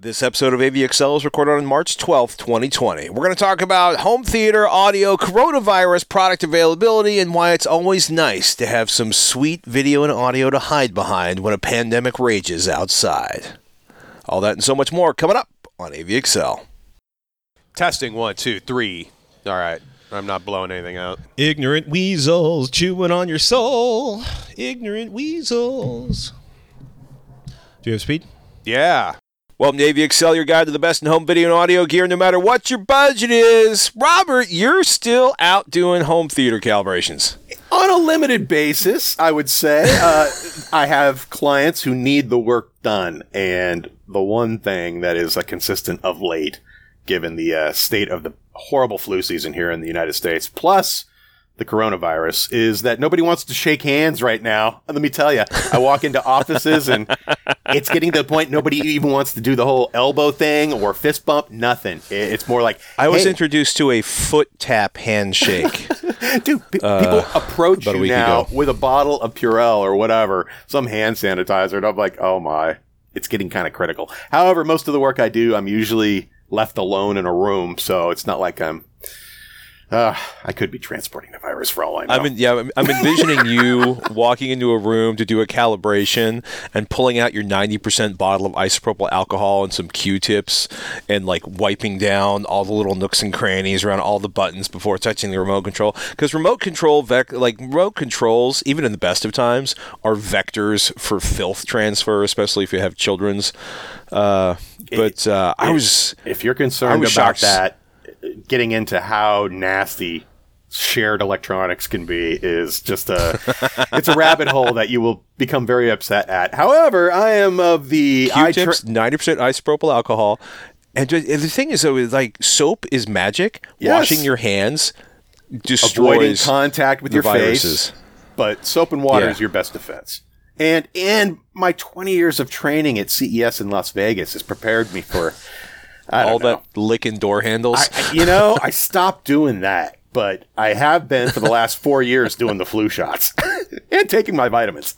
This episode of AVXL is recorded on March 12th, 2020. We're going to talk about home theater audio, coronavirus product availability, and why it's always nice to have some sweet video and audio to hide behind when a pandemic rages outside. All that and so much more coming up on AVXL. Testing one, two, three. All right. I'm not blowing anything out. Ignorant weasels chewing on your soul. Ignorant weasels. Do you have speed? Yeah. Welcome AVXL, your guide to the best in home video and audio gear, no matter what your budget is. Robert, you're still out doing home theater calibrations. On a limited basis, I would say. Uh, I have clients who need the work done, and the one thing that is a consistent of late, given the uh, state of the horrible flu season here in the United States, plus the coronavirus is that nobody wants to shake hands right now. And let me tell you, I walk into offices and it's getting to the point nobody even wants to do the whole elbow thing or fist bump. Nothing. It's more like I was hey, introduced to a foot tap handshake. dude. P- people uh, approach you now ago. with a bottle of Purell or whatever, some hand sanitizer, and I'm like, oh my, it's getting kind of critical. However, most of the work I do, I'm usually left alone in a room, so it's not like I'm. Uh, I could be transporting the virus for all I know. I'm in, yeah, I'm, I'm envisioning you walking into a room to do a calibration and pulling out your 90% bottle of isopropyl alcohol and some Q-tips and like wiping down all the little nooks and crannies around all the buttons before touching the remote control. Because remote control, vec- like remote controls, even in the best of times, are vectors for filth transfer, especially if you have children's. Uh, but uh, I was if you're concerned about shocked. that, getting into how nasty shared electronics can be is just a it's a rabbit hole that you will become very upset at. However, I am of the Q-tips, ninety percent isopropyl alcohol, and just, and the thing is though, is like soap is magic. Yes. Washing your hands avoiding destroys contact with your viruses. face, but soap and water Yeah. is your best defense. And and my 20 years of training at CES in Las Vegas has prepared me for All know. that licking door handles. I, you know, I stopped doing that, but I have been for the last four years doing the flu shots and taking my vitamins.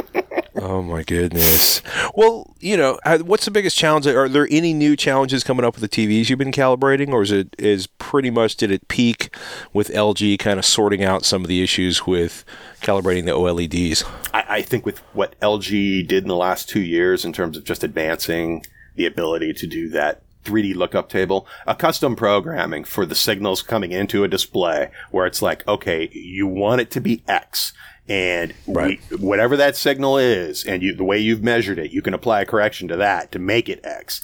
oh my goodness. Well, you know, what's the biggest challenge? Are there any new challenges coming up with the TVs you've been calibrating, or is it is pretty much did it peak with LG kind of sorting out some of the issues with calibrating the OLEDs? I, I think with what LG did in the last two years in terms of just advancing the ability to do that 3D lookup table, a custom programming for the signals coming into a display where it's like, okay, you want it to be X. And we, whatever that signal is, and you, the way you've measured it, you can apply a correction to that to make it X.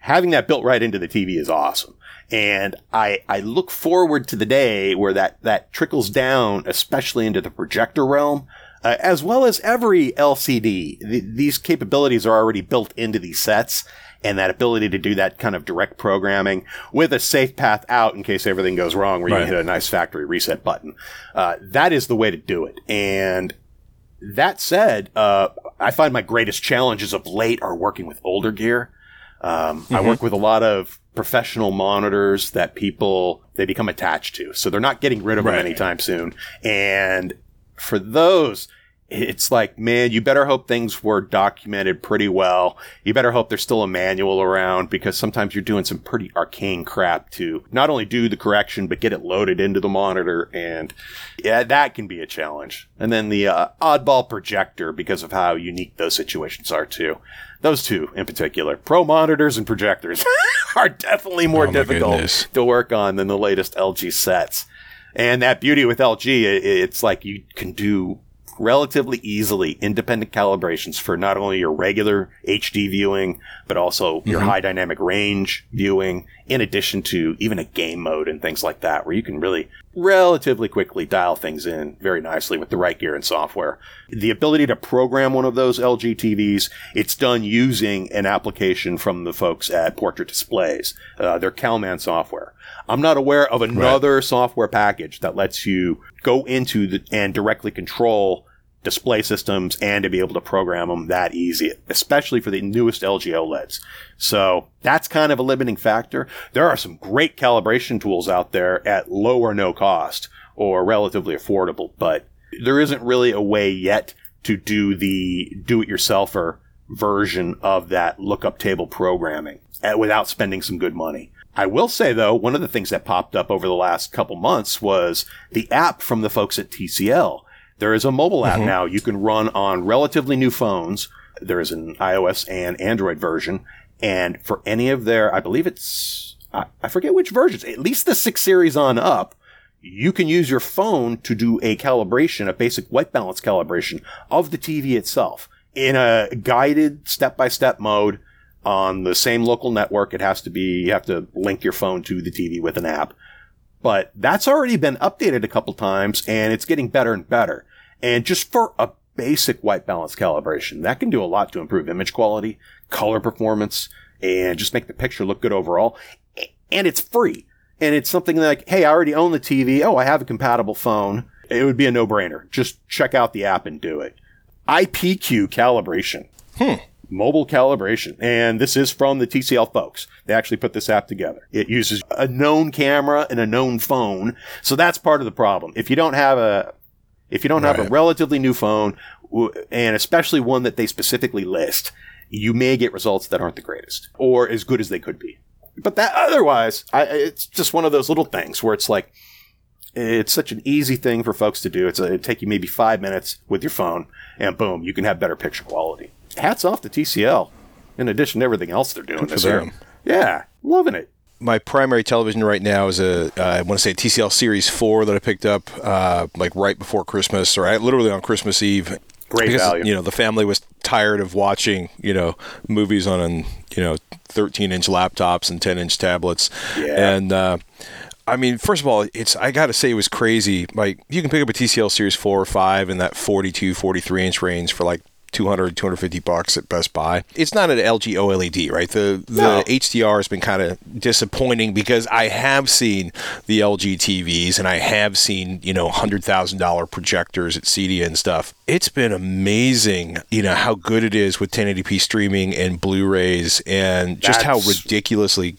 Having that built right into the TV is awesome. And I, I look forward to the day where that, that trickles down, especially into the projector realm, uh, as well as every LCD. Th- these capabilities are already built into these sets, and that ability to do that kind of direct programming with a safe path out in case everything goes wrong, where you Right. can hit a nice factory reset button. Uh, that is the way to do it. And that said, uh, I find my greatest challenges of late are working with older gear. Um, I work with a lot of professional monitors that people they become attached to, so they're not getting rid of them anytime soon. And for those, it's like, man, you better hope things were documented pretty well. You better hope there's still a manual around because sometimes you're doing some pretty arcane crap to not only do the correction, but get it loaded into the monitor. And yeah, that can be a challenge. And then the uh, oddball projector because of how unique those situations are too. Those two in particular, pro monitors and projectors are definitely more Oh difficult goodness. to work on than the latest LG sets. And that beauty with LG, it's like you can do relatively easily independent calibrations for not only your regular HD viewing, but also your mm-hmm. high dynamic range viewing, in addition to even a game mode and things like that, where you can really relatively quickly dial things in very nicely with the right gear and software. The ability to program one of those LG TVs, it's done using an application from the folks at Portrait Displays, uh, their Calman software. I'm not aware of another software package that lets you go into the, and directly control display systems and to be able to program them that easy, especially for the newest LG OLEDs. So that's kind of a limiting factor. There are some great calibration tools out there at low or no cost or relatively affordable, but there isn't really a way yet to do the do-it-yourselfer version of that lookup table programming without spending some good money. I will say though, one of the things that popped up over the last couple months was the app from the folks at TCL. There is a mobile app mm-hmm. now you can run on relatively new phones. There is an iOS and Android version. And for any of their, I believe it's, I, I forget which versions, at least the six series on up, you can use your phone to do a calibration, a basic white balance calibration of the TV itself in a guided step by step mode on the same local network. It has to be, you have to link your phone to the TV with an app. But that's already been updated a couple times and it's getting better and better. And just for a basic white balance calibration, that can do a lot to improve image quality, color performance, and just make the picture look good overall. And it's free. And it's something like, hey, I already own the TV. Oh, I have a compatible phone. It would be a no brainer. Just check out the app and do it. IPQ calibration. Hmm. Mobile calibration. And this is from the TCL folks. They actually put this app together. It uses a known camera and a known phone. So that's part of the problem. If you don't have a, if you don't have a relatively new phone, and especially one that they specifically list, you may get results that aren't the greatest or as good as they could be. But that otherwise, I, it's just one of those little things where it's like, it's such an easy thing for folks to do. It's a, it'd take you maybe five minutes with your phone, and boom, you can have better picture quality. Hats off to TCL. In addition to everything else they're doing Good this year. Yeah, loving it. My primary television right now is a uh, I want to say TCL Series Four that I picked up uh, like right before Christmas, or I, literally on Christmas Eve. Great because, value. You know, the family was tired of watching you know movies on an you know 13 inch laptops and 10 inch tablets, Yeah. and. Uh, I mean, first of all, it's I got to say it was crazy. Like you can pick up a TCL Series 4 or 5 in that 42, 43 inch range for like 200, 250 bucks at Best Buy. It's not an LG OLED, right? The the No. HDR has been kind of disappointing because I have seen the LG TVs and I have seen, you know, $100,000 projectors at CEDIA and stuff. It's been amazing, you know, how good it is with 1080p streaming and Blu-rays and just how ridiculously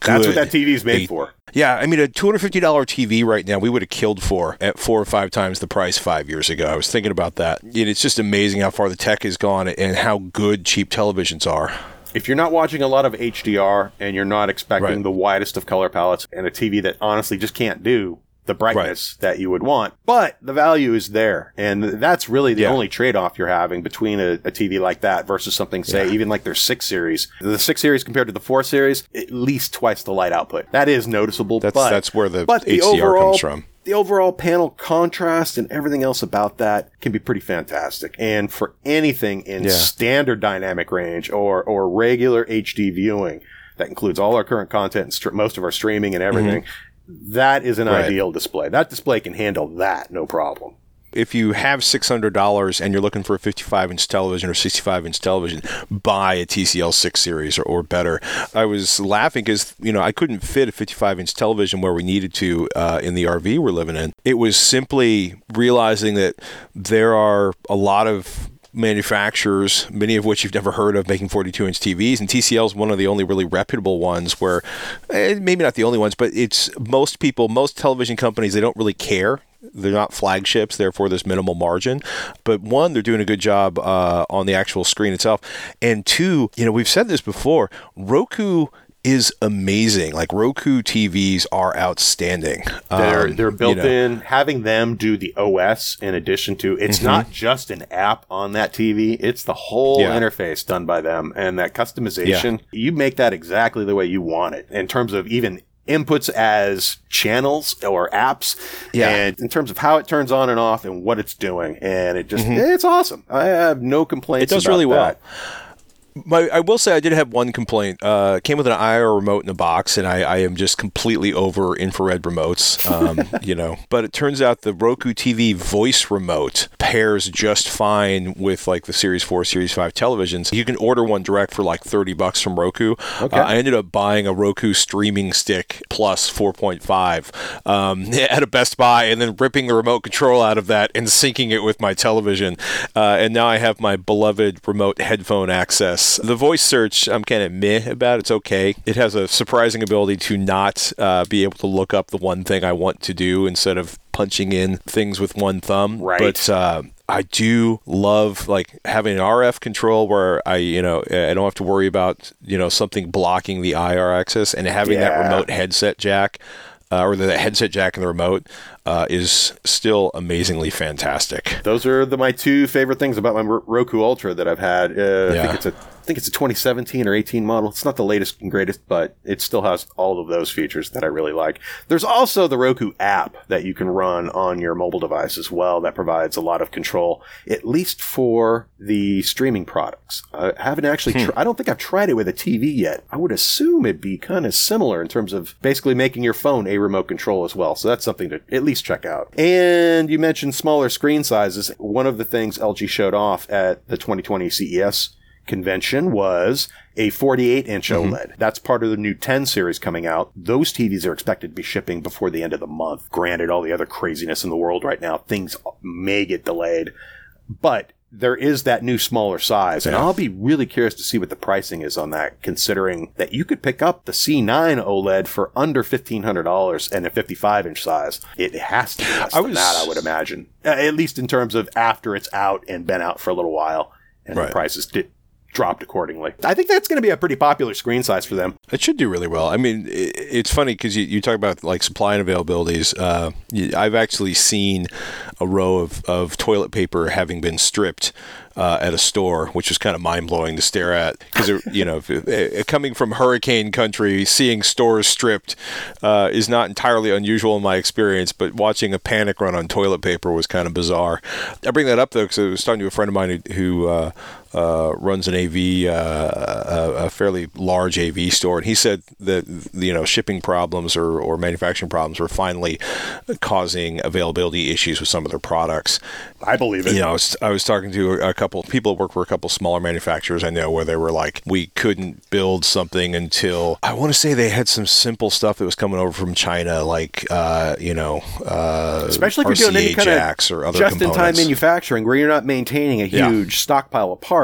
good That's what that TV is made a- for. Yeah, I mean, a two hundred fifty dollar TV right now, we would have killed for at four or five times the price five years ago. I was thinking about that. And it's just amazing how far the tech has gone and how good cheap televisions are. If you're not watching a lot of HDR and you're not expecting Right. the widest of color palettes and a TV that honestly just can't do the brightness that you would want, but the value is there. And that's really the Yeah. only trade off you're having between a, a TV like that versus something, say, even like their 6 series. The 6 series compared to the 4 series, at least twice the light output. That is noticeable. That's but, that's where the but the HDR overall, comes from. the overall panel contrast and everything else about that can be pretty fantastic. And for anything in Yeah. standard dynamic range or, or regular HD viewing, that includes all our current content and str- most of our streaming and mm-hmm. everything, that is an. Right. ideal display. That display can handle that, no problem. If you have six hundred dollars and you're looking for a fifty-five inch television or sixty-five inch television, buy a TCL six series or, or better. I was laughing because you know I couldn't fit a fifty-five inch television where we needed to uh, in the RV we're living in. It was simply realizing that there are a lot of manufacturers, many of which you've never heard of, making 42 inch TVs. And TCL is one of the only really reputable ones where, eh, maybe not the only ones, but it's most people, most television companies, they don't really care. They're not flagships, therefore there's minimal margin. But one, they're doing a good job uh, on the actual screen itself. And two, you know, we've said this before Roku is amazing. Like Roku TVs are outstanding. They're Um, they're built you know, in. Having them do the OS in addition to it's not just an app on that TV. It's the whole Yeah. interface done by them and that customization. You make that exactly the way you want it in terms of even inputs as channels or apps Yeah. and in terms of how it turns on and off and what it's doing and it just it's awesome i have no complaints Mm-hmm. It does really well. My, I will say I did have one complaint. Uh, came with an IR remote in a box, and I, I am just completely over infrared remotes. Um, you know, but it turns out the Roku TV voice remote pairs just fine with like the Series Four, Series Five televisions. You can order one direct for like thirty bucks from Roku. Okay. Uh, I ended up buying a Roku streaming stick plus four point five um, at a Best Buy, and then ripping the remote control out of that and syncing it with my television. Uh, and now I have my beloved remote headphone access. The voice search, I'm kind of meh about. It's okay. It has a surprising ability to not uh, be able to look up the one thing I want to do instead of punching in things with one thumb. Right. But uh, I do love like having an RF control where I, you know, I don't have to worry about you know something blocking the IR access, and having that remote headset jack. Uh, or the headset jack and the remote uh, is still amazingly fantastic. Those are the my two favorite things about my Roku Ultra that I've had. Uh, I think it's a I think it's a 2017 or 18 model. It's not the latest and greatest, but it still has all of those features that I really like. There's also the Roku app that you can run on your mobile device as well that provides a lot of control, at least for the streaming products. I haven't actually, tr- I don't think I've tried it with a TV yet. I would assume it'd be kind of similar in terms of basically making your phone a remote control as well. So that's something to at least check out. And you mentioned smaller screen sizes. One of the things LG showed off at the 2020 CES convention was a 48 inch mm-hmm. OLED. That's part of the new 10 series coming out. Those TVs are expected to be shipping before the end of the month. Granted, all the other craziness in the world right now, things may get delayed, but there is that new smaller size, and I'll be really curious to see what the pricing is on that, considering that you could pick up the C9 OLED for under fifteen hundred dollars and a fifty-five inch size. It has to be less I than was- that, I would imagine, at least in terms of after it's out and been out for a little while, and the Right. prices did, dropped accordingly. I think that's going to be a pretty popular screen size for them. It should do really well. I mean, it's funny because you, you talk about like supply and availabilities. Uh, I've actually seen a row of, of toilet paper having been stripped uh, at a store, which was kind of mind blowing to stare at. Because you know, if, uh, coming from hurricane country, seeing stores stripped uh, is not entirely unusual in my experience. But watching a panic run on toilet paper was kind of bizarre. I bring that up though because I was talking to a friend of mine who. who uh, uh, runs an AV, uh, a, a fairly large AV store, and he said that you know shipping problems or, or manufacturing problems were finally causing availability issues with some of their products. I believe it. You know, I was, I was talking to a couple people that work for a couple smaller manufacturers I know where they were like, we couldn't build something until I want to say they had some simple stuff that was coming over from China, like uh, you know, uh, Especially if you're doing any kind of or other just-in-time manufacturing where you're not maintaining a Yeah. huge stockpile of parts.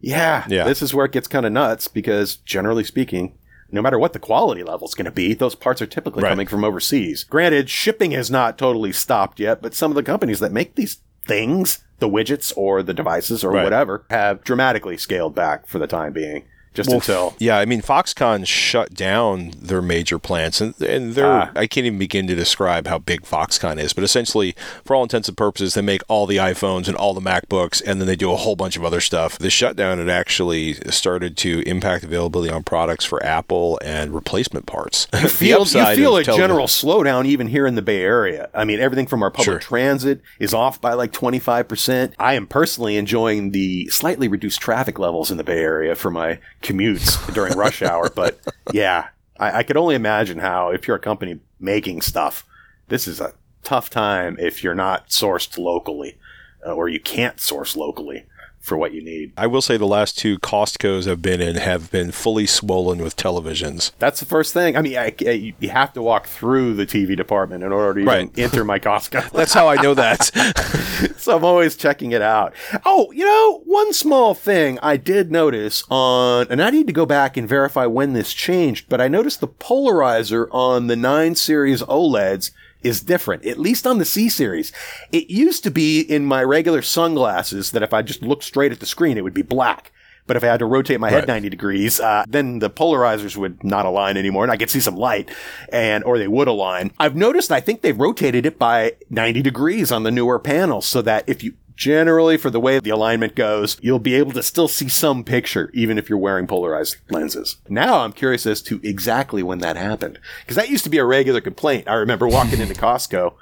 Yeah, Yeah. this is where it gets kind of nuts because generally speaking, no matter what the quality level is going to be, those parts are typically Right. coming from overseas. Granted, shipping has not totally stopped yet, but some of the companies that make these things, the widgets or the devices or Right. whatever, have dramatically scaled back for the time being. Just until Yeah, I mean, Foxconn shut down their major plants, and, and they're, Ah. I can't even begin to describe how big Foxconn is, but essentially, for all intents and purposes, they make all the iPhones and all the MacBooks, and then they do a whole bunch of other stuff. The shutdown had actually started to impact availability on products for Apple and replacement parts. you feel, you upside feel a televi- general slowdown even here in the Bay Area. I mean, everything from our public Sure. transit is off by like 25%. I am personally enjoying the slightly reduced traffic levels in the Bay Area for my commutes during rush hour. But yeah, I, I could only imagine how, if you're a company making stuff, this is a tough time if you're not sourced locally uh, or you can't source locally for what you need. I will say the last two Costco's I've been in have been fully swollen with televisions. That's the first thing. I mean, I, I- you have to walk through the TV department in order to even Right. enter my Costco. That's how I know that. so I'm always checking it out. Oh, you know, one small thing I did notice on, and I need to go back and verify when this changed, but I noticed the polarizer on the 9 series OLEDs is different, at least on the C series. It used to be in my regular sunglasses that if I just looked straight at the screen, it would be black. But if I had to rotate my head Right. 90 degrees, uh, then the polarizers would not align anymore and I could see some light and, or they would align. I've noticed, I think they've rotated it by 90 degrees on the newer panels so that if you generally for the way the alignment goes, you'll be able to still see some picture even if you're wearing polarized lenses. Now I'm curious as to exactly when that happened because that used to be a regular complaint. I remember walking into Costco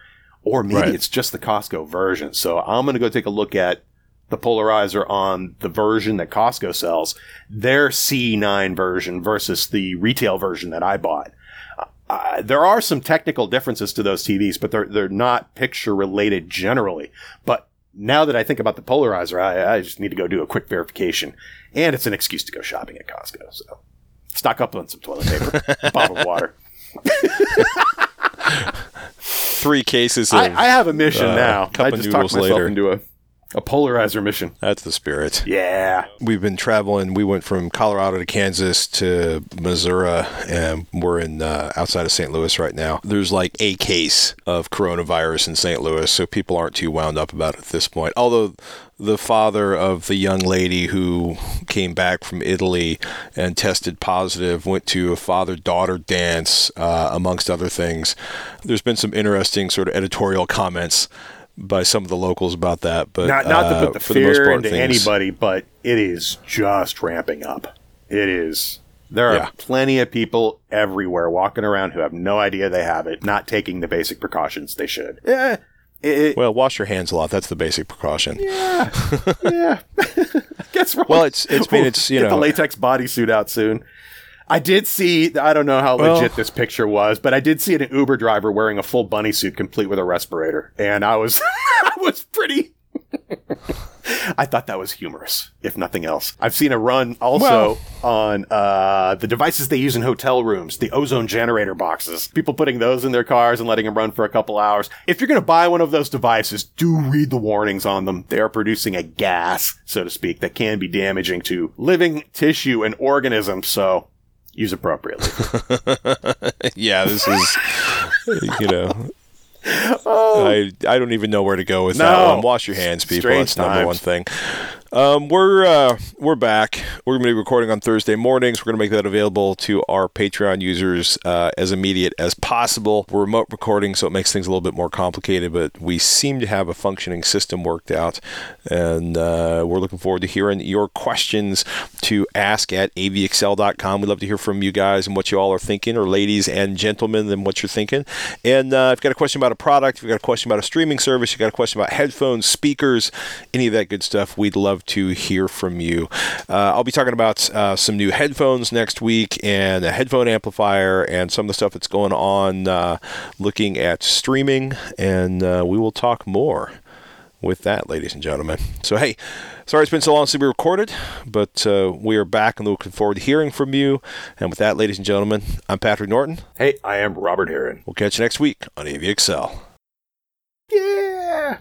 or maybe Right. it's just the Costco version. So I'm going to go take a look at the polarizer on the version that Costco sells, their C9 version versus the retail version that I bought. Uh, there are some technical differences to those TVs, but they're they're not picture related generally. But now that I think about the polarizer, I, I just need to go do a quick verification, and it's an excuse to go shopping at Costco. So stock up on some toilet paper, bottled water. Three cases of I, I have a mission uh, now. I just talked myself later. into a A polarizer mission. That's the spirit. Yeah. We've been traveling. We went from Colorado to Kansas to Missouri, and we're in uh, outside of St. Louis right now. There's like a case of coronavirus in St. Louis, so people aren't too wound up about it at this point. Although the father of the young lady who came back from Italy and tested positive went to a father-daughter dance, uh, amongst other things. There's been some interesting sort of editorial comments by some of the locals about that. But Not not uh, to put the for the most fear part, into things- anybody, but it is just ramping up. It is. There are Yeah. plenty of people everywhere walking around who have no idea they have it, not taking the basic precautions they should. Yeah. It, it- Well, wash your hands a lot. That's the basic precaution. yeah. Guess wrong. Well, it's- it's- I mean, it's, you Get the latex bodysuit out soon. I did see. I don't know how Well- legit this picture was, but I did see an Uber driver wearing a full bunny suit, complete with a respirator, and I was, I was pretty. I thought that was humorous, if nothing else. I've seen a run also on uh, the devices they use in hotel rooms, the ozone generator boxes. People putting those in their cars and letting them run for a couple hours. If you're going to buy one of those devices, do read the warnings on them. They are producing a gas, so to speak, that can be damaging to living tissue and organisms. So use appropriately. yeah, this is, you know. Oh. I I don't even know where to go with that one. Wash your hands, people. Strange That's number times. one thing. Um, we're uh, we're back. We're going to be recording on Thursday mornings. We're going to make that available to our Patreon users uh, as immediate as possible. We're remote recording, so it makes things a little bit more complicated, but we seem to have a functioning system worked out, and uh, we're looking forward to hearing your questions to ask at avxl.com. We'd love to hear from you guys and what you all are thinking, or ladies and gentlemen, and what you're thinking. And uh, if you've got a question about a product, if you've got a question about a streaming service, you've got a question about headphones, speakers, any of that good stuff, we'd love to hear from you. Uh, I'll be talking about uh, some new headphones next week and a headphone amplifier and some of the stuff that's going on uh, looking at streaming, and uh, we will talk more with that, ladies and gentlemen. So, hey, sorry it's been so long since we recorded, but uh, we are back and looking forward to hearing from you. And with that, ladies and gentlemen, I'm Patrick Norton. hey, I am Robert Heron. We'll catch you next week on AVXL. Yeah.